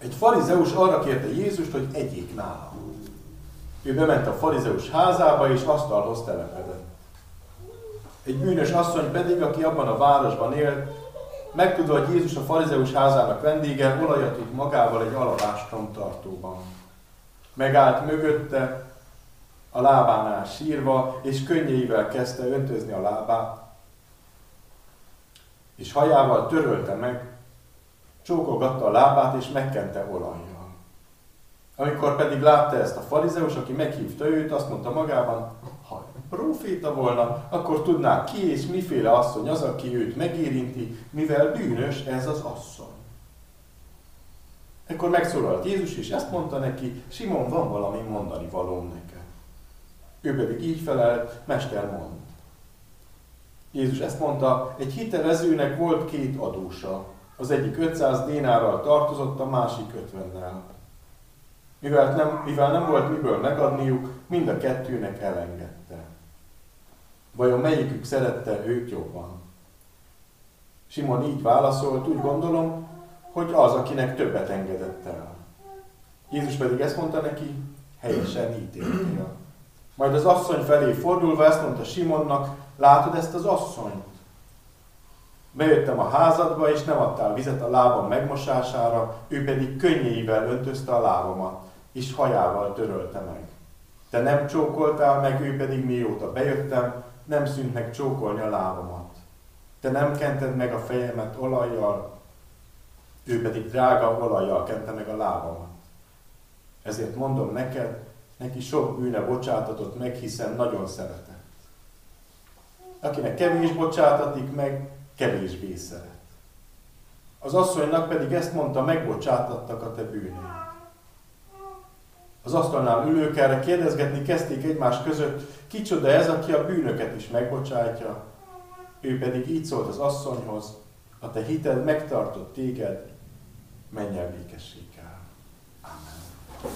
Egy farizeus arra kérte Jézust, hogy egyék nála. Ő bement a farizeus házába, és asztalhoz telepedett. Egy bűnös asszony pedig, aki abban a városban élt, megtudva, hogy Jézus a farizeus házának vendége, olajat vitt magával egy alabástrom tartóban. Megállt mögötte, a lábánál sírva, és könnyeivel kezdte öntözni a lábát, és hajával törölte meg, csókolgatta a lábát, és megkente olajjal. Amikor pedig látta ezt a farizeus, aki meghívta őt, azt mondta magában, ha proféta volna, akkor tudná ki és miféle asszony az, aki őt megérinti, mivel bűnös ez az asszony. Ekkor megszólalt Jézus, és ezt mondta neki, Simon, van valami mondani valóm neked. Ő pedig így felelt, Mester mond. Jézus ezt mondta, egy hitelezőnek volt két adósa. Az egyik 500 dénárral tartozott, a másik 50-nel. Mivel nem, mivel nem volt miből megadniuk, mind a kettőnek elengedte. Vajon melyikük szerette őt jobban? Simon így válaszolt, úgy gondolom, hogy az, akinek többet engedett el. Jézus pedig ezt mondta neki, helyesen ítéltél. Majd az asszony felé fordulva ezt mondta Simonnak, látod ezt az asszonyt? Bejöttem a házadba, és nem adtál vizet a lábam megmosására, ő pedig könnyeivel öntözte a lábamat, és hajával törölte meg. Te nem csókoltál meg, ő pedig mióta bejöttem, nem szűnt meg csókolni a lábamat. Te nem kented meg a fejemet olajjal, ő pedig drága olajjal kente meg a lábamat. Ezért mondom neked, neki sok bűne bocsátatott meg, hiszen nagyon szeretett. Akinek kevés bocsátatik meg, kevésbé szeret. Az asszonynak pedig ezt mondta, megbocsátattak a te bűneid. Az asztalnál ülők erre kérdezgetni kezdték egymás között, kicsoda ez, aki a bűnöket is megbocsátja. Ő pedig így szólt az asszonyhoz, a te hited megtartott téged, menj el békességgel. Amen.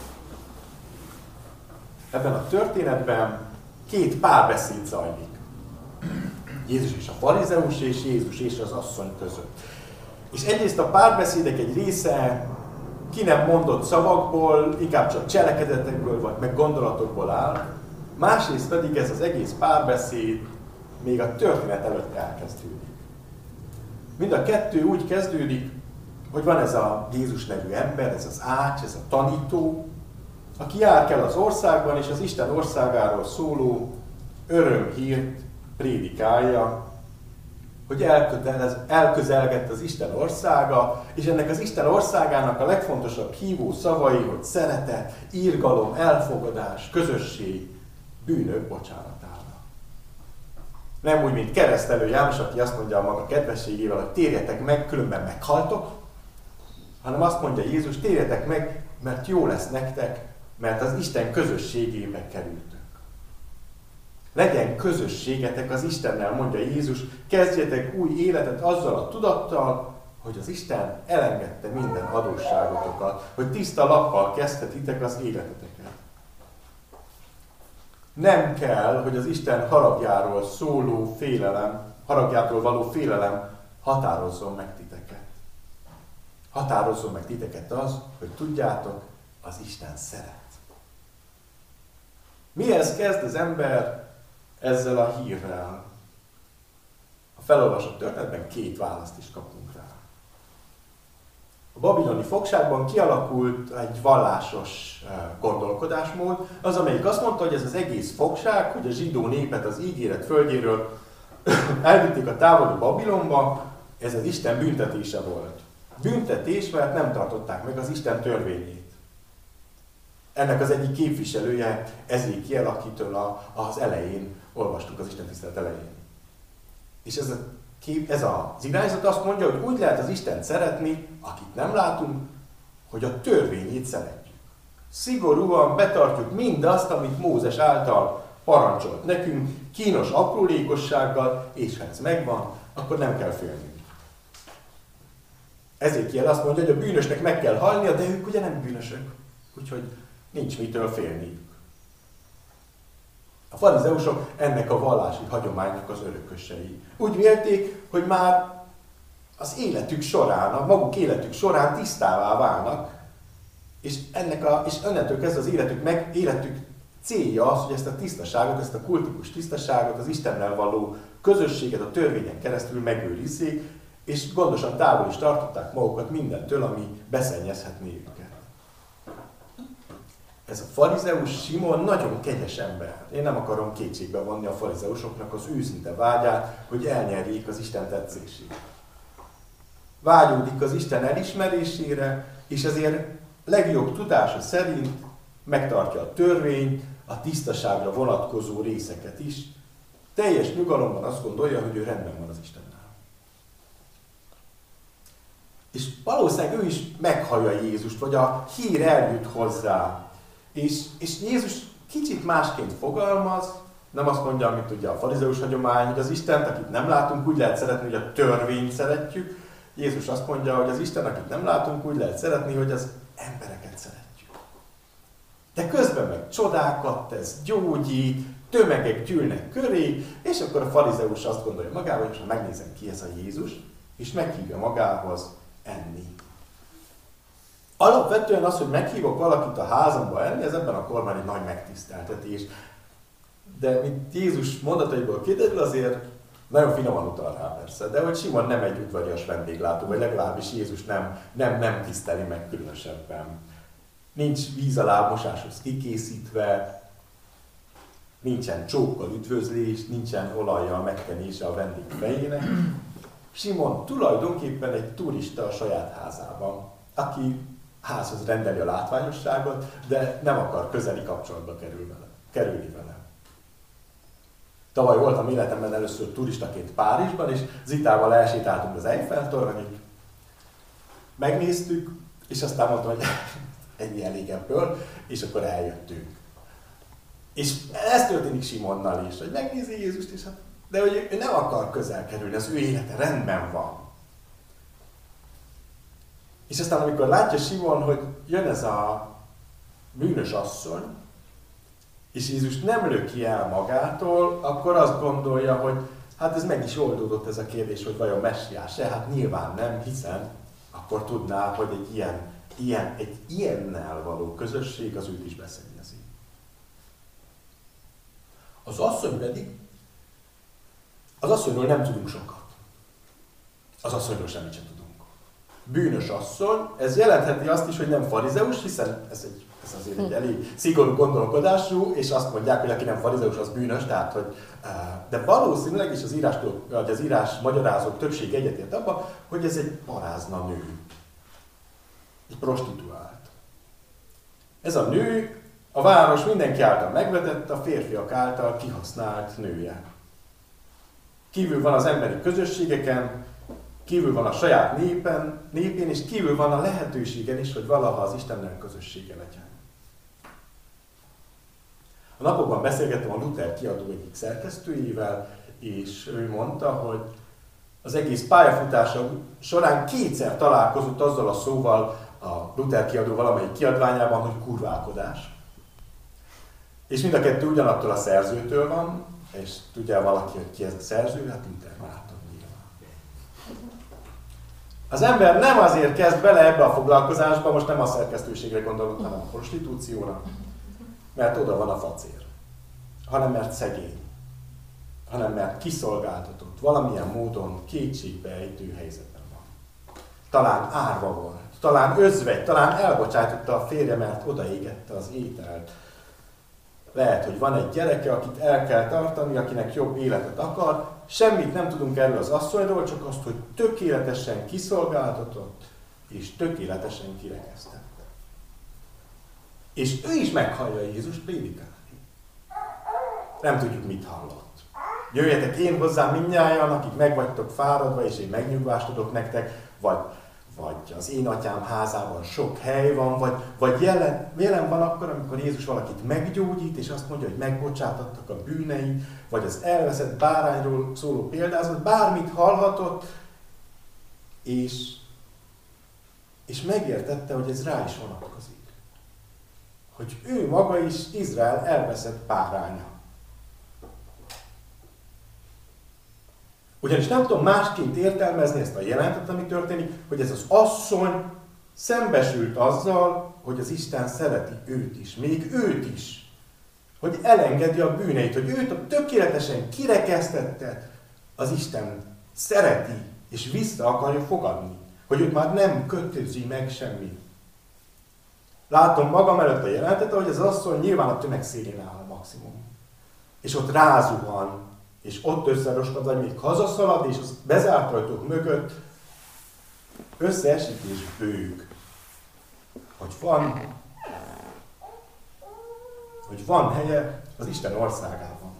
Ebben a történetben két párbeszéd zajlik. Jézus és a farizeus, és Jézus és az asszony között. És egyrészt a párbeszédek egy része ki nem mondott szavakból, inkább csak cselekedetekből, vagy meg gondolatokból áll, másrészt pedig ez az egész párbeszéd még a történet előtt elkezdődik. Mind a kettő úgy kezdődik, hogy van ez a Jézus nevű ember, ez az ács, ez a tanító, aki jár kell az országban, és az Isten országáról szóló örömhírt prédikálja, hogy elkötelez, elközelgett az Isten országa, és ennek az Isten országának a legfontosabb hívó szavai, hogy szeretet, írgalom, elfogadás, közösség, bűnök bocsánatára. Nem úgy, mint keresztelő János, aki azt mondja a maga kedvességével, hogy térjetek meg, különben meghaltok, hanem azt mondja Jézus, térjetek meg, mert jó lesz nektek, mert az Isten közösségébe kerültök. Legyen közösségetek az Istennel, mondja Jézus, kezdjetek új életet azzal a tudattal, hogy az Isten elengedte minden adósságotokat, hogy tiszta lappal kezdhetitek az életeteket. Nem kell, hogy az Isten haragjáról szóló félelem, haragjától való félelem határozzon meg titeket. Határozzon meg titeket az, hogy tudjátok, az Isten szeret. Mihez kezd az ember ezzel a hírrel. A felolvasott történetben két választ is kapunk rá. A babiloni fogságban kialakult egy vallásos eh, gondolkodásmód, az, amelyik azt mondta, hogy ez az egész fogság, hogy a zsidó népet az ígéret földjéről elvitték a távoli Babilonba, ez az Isten büntetése volt. Büntetés, mert nem tartották meg az Isten törvényét. Ennek az egyik képviselője Ezékiel, akitől az elején olvastuk az Isten tisztelet elején. És ez, a kép, ez az irányzat azt mondja, hogy úgy lehet az Isten szeretni, akit nem látunk, hogy a törvényét szeretjük. Szigorúan betartjuk mindazt, amit Mózes által parancsolt nekünk, kínos aprólékossággal, és ha ez megvan, akkor nem kell félnünk. Ezért kiel azt mondja, hogy a bűnösnek meg kell halnia, de ők ugye nem bűnösök. Úgyhogy nincs mitől félniük. A farizeusok ennek a vallási hagyománynak az örökösei. Úgy vélték, hogy már az életük során, a maguk életük során tisztává válnak, És, ennek a, és onnantól kezdve az életük, meg, életük célja az, hogy ezt a tisztaságot, ezt a kultikus tisztaságot, az Istennel való közösséget a törvényen keresztül megőrizzék, és gondosan távol is tartották magukat mindentől, ami beszennyezhetné őket. Ez a farizeus Simon nagyon kegyes ember. Én nem akarom kétségbe vonni a farizeusoknak az őszinte vágyát, hogy elnyerjék az Isten tetszését. Vágyódik az Isten elismerésére, és ezért legjobb tudása szerint megtartja a törvényt, a tisztaságra vonatkozó részeket is. Teljes nyugalomban azt gondolja, hogy ő rendben van az Istennel. És valószínűleg ő is meghallja Jézust, vagy a hír eljut hozzá. És, és Jézus kicsit másként fogalmaz, nem azt mondja, amit ugye a farizeus hagyomány, hogy az Istent, akit nem látunk, úgy lehet szeretni, hogy a törvényt szeretjük. Jézus azt mondja, hogy az Isten, akit nem látunk, úgy lehet szeretni, hogy az embereket szeretjük. De közben meg csodákat tesz, gyógyít, tömegek gyűlnek köré, és akkor a farizeus azt gondolja magába, hogy ha megnézem ki ez a Jézus, és meghívja magához enni. Alapvetően az, hogy meghívok valakit a házamba enni, ez ebben a korban egy nagy megtiszteltetés. De mint Jézus mondataiból kiderül, azért nagyon finoman utal rá persze, de hogy Simon nem egy udvarias vendéglátó, vagy legalábbis Jézus nem, nem, nem tiszteli meg különösebben. Nincs víz alá mosáshoz kikészítve, nincsen csókkal üdvözlés, nincsen olajjal megkenése a vendég fejének. Simon tulajdonképpen egy turista a saját házában, aki házhoz rendeli a látványosságot, de nem akar közeli kapcsolatba kerül vele, kerülni vele. Tavaly voltam életemben először turistaként Párizsban, és Zitával elsétáltunk az Eiffel toronyig. Megnéztük, és aztán mondtam, hogy ennyi elég ebből, és akkor eljöttünk. És ez történik Simonnal is, hogy megnézi Jézust, és hát, de hogy ő nem akar közel kerülni, az ő élete rendben van. És aztán amikor látja Simon, hogy jön ez a bűnös asszony, és Jézus nem löki el magától, akkor azt gondolja, hogy hát ez meg is oldódott ez a kérdés, hogy vajon messiás-e? Hát nyilván nem, hiszen akkor tudná, hogy egy ilyen, ilyen, egy ilyennel való közösség az őt is beszennyezi. Az asszony pedig, az asszonyról nem tudunk sokat. Az asszonyról semmit sem tudunk. Bűnös asszony, ez jelentheti azt is, hogy nem farizeus, hiszen ez egy ez azért egy elég szigorú gondolkodású, és azt mondják, hogy aki nem farizeus, az bűnös, tehát hogy, de valószínűleg is az írás, vagy az írás magyarázók többség egyetért abban, hogy ez egy parázna nő. Egy prostituált. Ez a nő a város mindenki által megvetett, a férfiak által kihasznált nője. Kívül van az emberi közösségeken, kívül van a saját népen, népén, és kívül van a lehetőségen is, hogy valaha az Istennel közössége legyen. A napokban beszélgettem a Luther kiadó egyik szerkesztőjével, és ő mondta, hogy az egész pályafutása során kétszer találkozott azzal a szóval a Luther kiadó valamelyik kiadványában, hogy kurválkodás. És mind a kettő ugyanattól a szerzőtől van, és tudja valaki, hogy ki ez a szerző? Hát Luther barátom nyilván. Az ember nem azért kezd bele ebbe a foglalkozásba, most nem a szerkesztőségre gondolok, hanem a prostitúcióra, mert oda van a facér, hanem mert szegény, hanem mert kiszolgáltatott, valamilyen módon kétségbeejtő helyzetben van. Talán árva volt, talán özvegy, talán elbocsájtotta a férje, mert odaégette az ételt. Lehet, hogy van egy gyereke, akit el kell tartani, akinek jobb életet akar, semmit nem tudunk erről az asszonyról, csak azt, hogy tökéletesen kiszolgáltatott és tökéletesen kirekesztett. És ő is meghallja Jézus prédikálni. Nem tudjuk, mit hallott. Jöjjetek én hozzám mindnyájan, akik meg vagytok fáradva, és én megnyugvást adok nektek, vagy, vagy az én atyám házában sok hely van, vagy, vagy jelen, jelen van akkor, amikor Jézus valakit meggyógyít, és azt mondja, hogy megbocsátattak a bűnei, vagy az elveszett bárányról szóló példázat, bármit hallhatott, és, és megértette, hogy ez rá is vonatkozik hogy ő maga is Izrael elveszett báránya. Ugyanis nem tudom másként értelmezni ezt a jelentet, ami történik, hogy ez az asszony szembesült azzal, hogy az Isten szereti őt is, még őt is. Hogy elengedi a bűneit, hogy őt a tökéletesen kirekesztette, az Isten szereti, és vissza akarja fogadni. Hogy őt már nem kötözi meg semmi. Látom magam előtt a jelentet, hogy az asszony nyilván a tömeg szélén áll a maximum. És ott rázuhan, és ott összeroskad, vagy még hazaszalad, és az bezárt ajtók mögött összeesik és bőg. Hogy van, hogy van helye az Isten országában.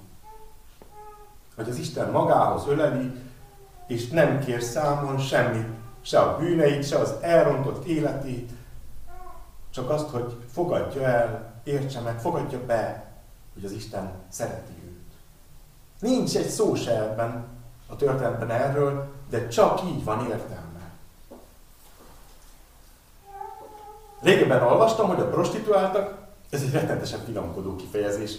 Hogy az Isten magához öleli, és nem kér számon semmit, se a bűneit, se az elrontott életét, csak azt, hogy fogadja el, értse meg, fogadja be, hogy az Isten szereti. Nincs egy szó se ebben a történetben erről, de csak így van értelme. Régebben olvastam, hogy a prostituáltak, ez egy rettenetesen finomkodó kifejezés.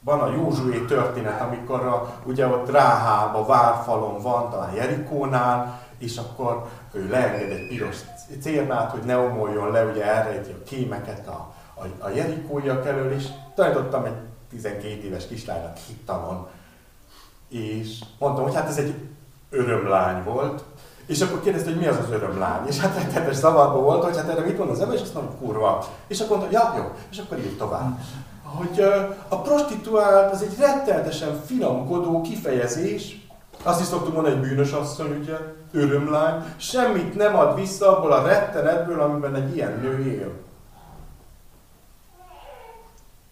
Van a Józsué történet, amikor a, ugye ott Ráháb a várfalon van, talán Jerikónál, és akkor ő leenged egy piros cérnát, hogy ne omoljon le, ugye elrejti a kémeket a, a, a jerikóiak elől, és tanítottam egy 12 éves kislánynak hittanon. És mondtam, hogy hát ez egy örömlány volt, és akkor kérdezte, hogy mi az az örömlány. És hát rettenetes zavarba volt, hogy hát erre mit mond az ember, és azt mondom, kurva. És akkor mondta, ja, jó, és akkor írt tovább. Hogy a prostituált az egy rettenetesen finomkodó kifejezés, azt is szoktuk mondani, egy bűnös asszony, ugye, örömlány, semmit nem ad vissza abból a rettenetből, amiben egy ilyen nő él.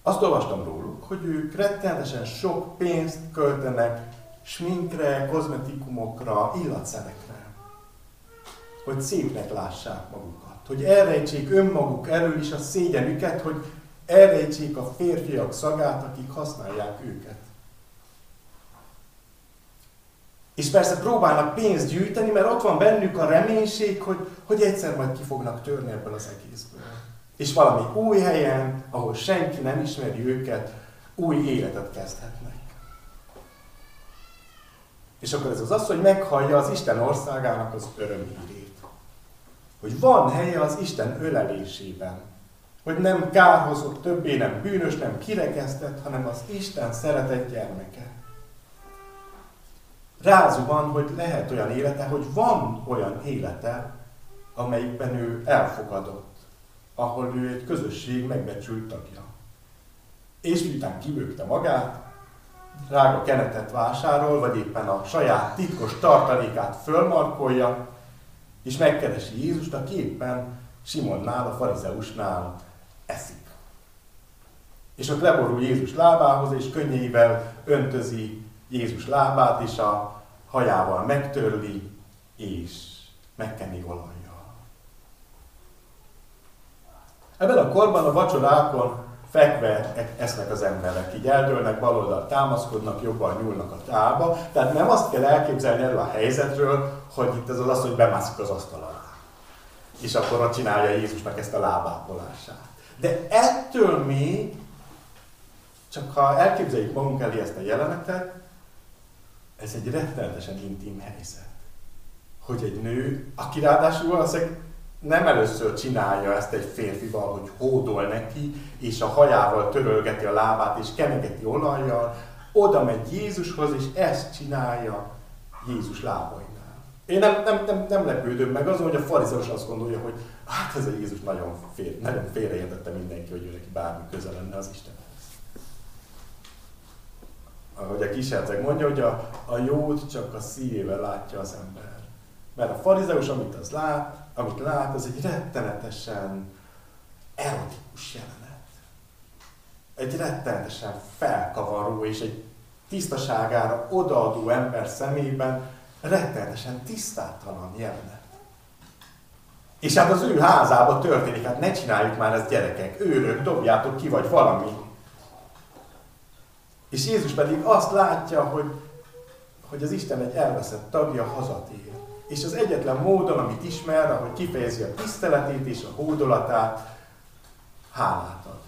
Azt olvastam róluk, hogy ők rettenetesen sok pénzt költenek sminkre, kozmetikumokra, illatszerekre. Hogy szépnek lássák magukat. Hogy elrejtsék önmaguk elől is a szégyenüket, hogy elrejtsék a férfiak szagát, akik használják őket. És persze próbálnak pénzt gyűjteni, mert ott van bennük a reménység, hogy, hogy egyszer majd ki fognak törni ebből az egészből. És valami új helyen, ahol senki nem ismeri őket, új életet kezdhetnek. És akkor ez az az, hogy meghallja az Isten országának az örömhírét. Hogy van helye az Isten ölelésében. Hogy nem kárhozott többé, nem bűnös, nem kirekesztett, hanem az Isten szeretett gyermeke van, hogy lehet olyan élete, hogy van olyan élete, amelyikben ő elfogadott, ahol ő egy közösség megbecsült tagja. És miután kibőgte magát, drága kenetet vásárol, vagy éppen a saját titkos tartalékát fölmarkolja, és megkeresi Jézust, aki éppen Simonnál, a farizeusnál eszik. És ott leborul Jézus lábához, és könnyeivel öntözi Jézus lábát, és a hajával megtörli, és megkenni olajjal. Ebben a korban a vacsorákon fekve esznek az emberek, így eldőlnek, baloldal támaszkodnak, jobban nyúlnak a tálba. Tehát nem azt kell elképzelni erről a helyzetről, hogy itt ez az az, hogy bemászik az asztal alá. És akkor ott csinálja Jézusnak ezt a lábápolását. De ettől még, csak ha elképzeljük magunk elé ezt a jelenetet, ez egy rettenetesen intim helyzet. Hogy egy nő, aki ráadásul valószínűleg nem először csinálja ezt egy férfival, hogy hódol neki, és a hajával törölgeti a lábát, és kemegeti olajjal, oda megy Jézushoz, és ezt csinálja Jézus lábainál. Én nem, nem, nem, nem lepődöm meg azon, hogy a farizeus azt gondolja, hogy hát ez a Jézus nagyon, fél, nagyon félreértette mindenki, hogy ő neki bármi köze lenne az Isten ahogy a kisherceg mondja, hogy a, a jót csak a szívével látja az ember. Mert a farizeus, amit az lát, amit lát, az egy rettenetesen erotikus jelenet. Egy rettenetesen felkavaró és egy tisztaságára odaadó ember szemében rettenetesen tisztátalan jelenet. És hát az ő házába történik, hát ne csináljuk már ezt gyerekek, őrök, dobjátok ki, vagy valami. És Jézus pedig azt látja, hogy, hogy az Isten egy elveszett tagja hazatér. És az egyetlen módon, amit ismer, ahogy kifejezi a tiszteletét és a hódolatát, hálát ad.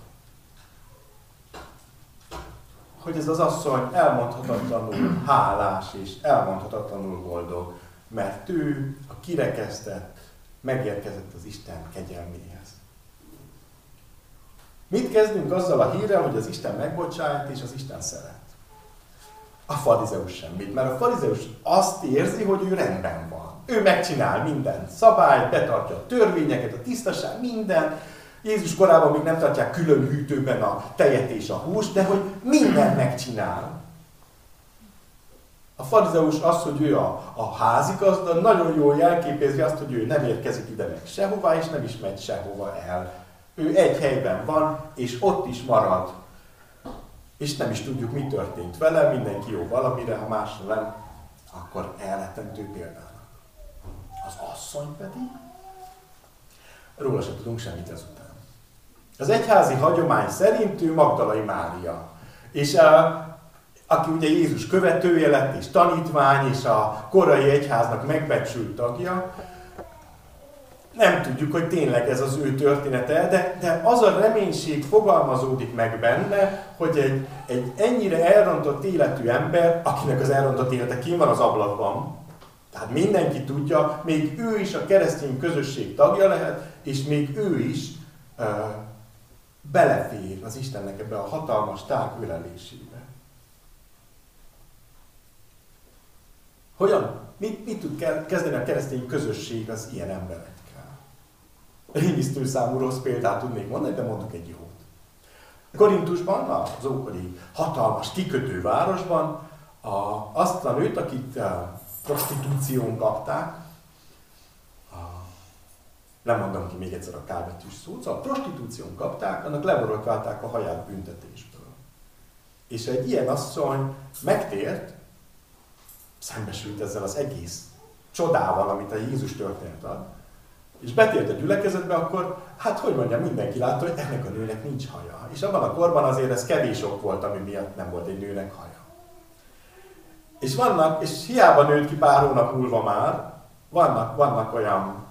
Hogy ez az asszony elmondhatatlanul hálás és elmondhatatlanul boldog, mert ő a kirekesztett, megérkezett az Isten kegyelméhez. Mit kezdünk azzal a hírrel, hogy az Isten megbocsájt és az Isten szeret? A farizeus semmit, mert a farizeus azt érzi, hogy ő rendben van. Ő megcsinál minden szabályt, betartja a törvényeket, a tisztaság, minden. Jézus korában még nem tartják külön hűtőben a tejet és a húst, de hogy minden megcsinál. A farizeus az, hogy ő a, a házigazda, nagyon jól jelképezi azt, hogy ő nem érkezik ide meg sehová, és nem is megy sehova el. Ő egy helyben van, és ott is marad. És nem is tudjuk, mi történt vele, mindenki jó valamire, ha másra nem, akkor elrettentő példának. Az asszony pedig, róla sem tudunk semmit ezután. Az egyházi hagyomány szerint ő Magdalai Mária. És a, aki ugye Jézus követője lett, és tanítvány, és a korai egyháznak megbecsült tagja, nem tudjuk, hogy tényleg ez az ő története, de, de az a reménység fogalmazódik meg benne, hogy egy, egy ennyire elrontott életű ember, akinek az elrontott élete kim van az ablakban, tehát mindenki tudja, még ő is a keresztény közösség tagja lehet, és még ő is uh, belefér az Istennek ebbe a hatalmas tárk ölelésébe. Hogyan, mit, mit tud kezdeni a keresztény közösség az ilyen emberekkel? Rémisztő számú rossz példát tudnék mondani, de mondok egy jót. Korintusban, az ókori hatalmas kikötő városban a, azt a nőt, akit a prostitúción kapták, a, nem mondom ki még egyszer a kábetűs szót, szóval a prostitúción kapták, annak leborotválták a haját büntetésből. És egy ilyen asszony megtért, szembesült ezzel az egész csodával, amit a Jézus történet ad, és betért a gyülekezetbe, akkor, hát hogy mondjam, mindenki látta, hogy ennek a nőnek nincs haja. És abban a korban azért ez kevés ok volt, ami miatt nem volt egy nőnek haja. És vannak, és hiába nőtt ki pár hónap múlva már, vannak, vannak olyan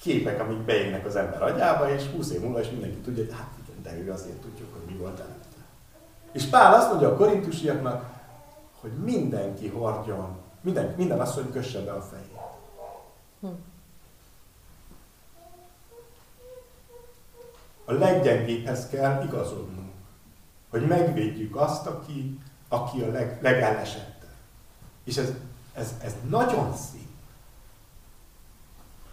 képek, amik beégnek az ember agyába, és 20 év múlva is mindenki tudja, hogy hát igen, de ő azért tudjuk, hogy mi volt előtte. És Pál azt mondja a korintusiaknak, hogy mindenki hordjon, minden, minden asszony kösse be a fejét. Hm. A leggyengébbhez kell igazodnunk, hogy megvédjük azt, aki, aki a leg, legelesettebb. És ez, ez, ez nagyon szép.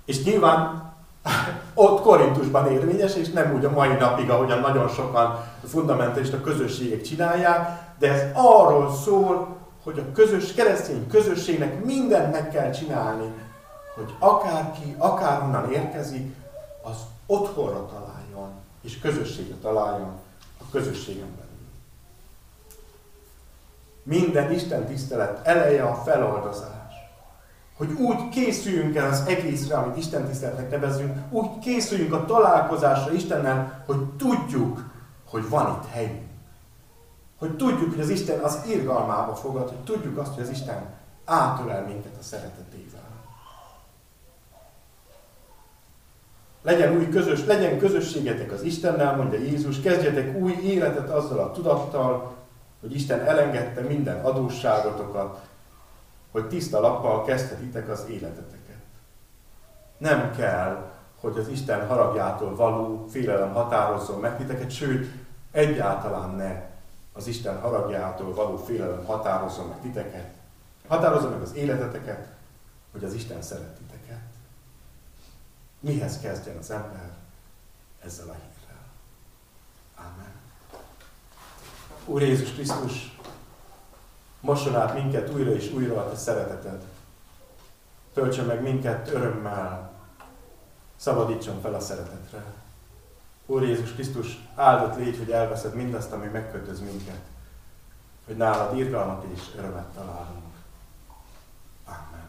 És nyilván ott Korintusban érvényes, és nem úgy a mai napig, ahogyan nagyon sokan fundamentalista közösségek csinálják, de ez arról szól, hogy a közös, keresztény közösségnek mindent meg kell csinálni, hogy akárki, akárhonnan érkezik, az otthonra találjon, és közösségre találjon a közösségen belül. Minden Isten tisztelet eleje a feloldozás. Hogy úgy készüljünk el az egészre, amit Isten tiszteletnek nevezünk, úgy készüljünk a találkozásra Istennel, hogy tudjuk, hogy van itt helyünk. Hogy tudjuk, hogy az Isten az irgalmába fogad, hogy tudjuk azt, hogy az Isten átölel minket a szeretetével. Legyen új közös, legyen közösségetek az Istennel, mondja Jézus, kezdjetek új életet azzal a tudattal, hogy Isten elengedte minden adósságotokat, hogy tiszta lappal kezdhetitek az életeteket. Nem kell, hogy az Isten haragjától való félelem határozzon meg titeket, sőt, egyáltalán ne az Isten haragjától való félelem határozzon meg titeket, határozza meg az életeteket, hogy az Isten szeret titeket. Mihez kezdjen az ember ezzel a hírrel? Amen. Úr Jézus Krisztus, mosson át minket újra és újra a te szereteted. Töltsön meg minket örömmel, szabadítson fel a szeretetre. Úr Jézus Krisztus, áldott légy, hogy elveszed mindazt, ami megkötöz minket, hogy nálad irgalmat és örömet találunk. Amen.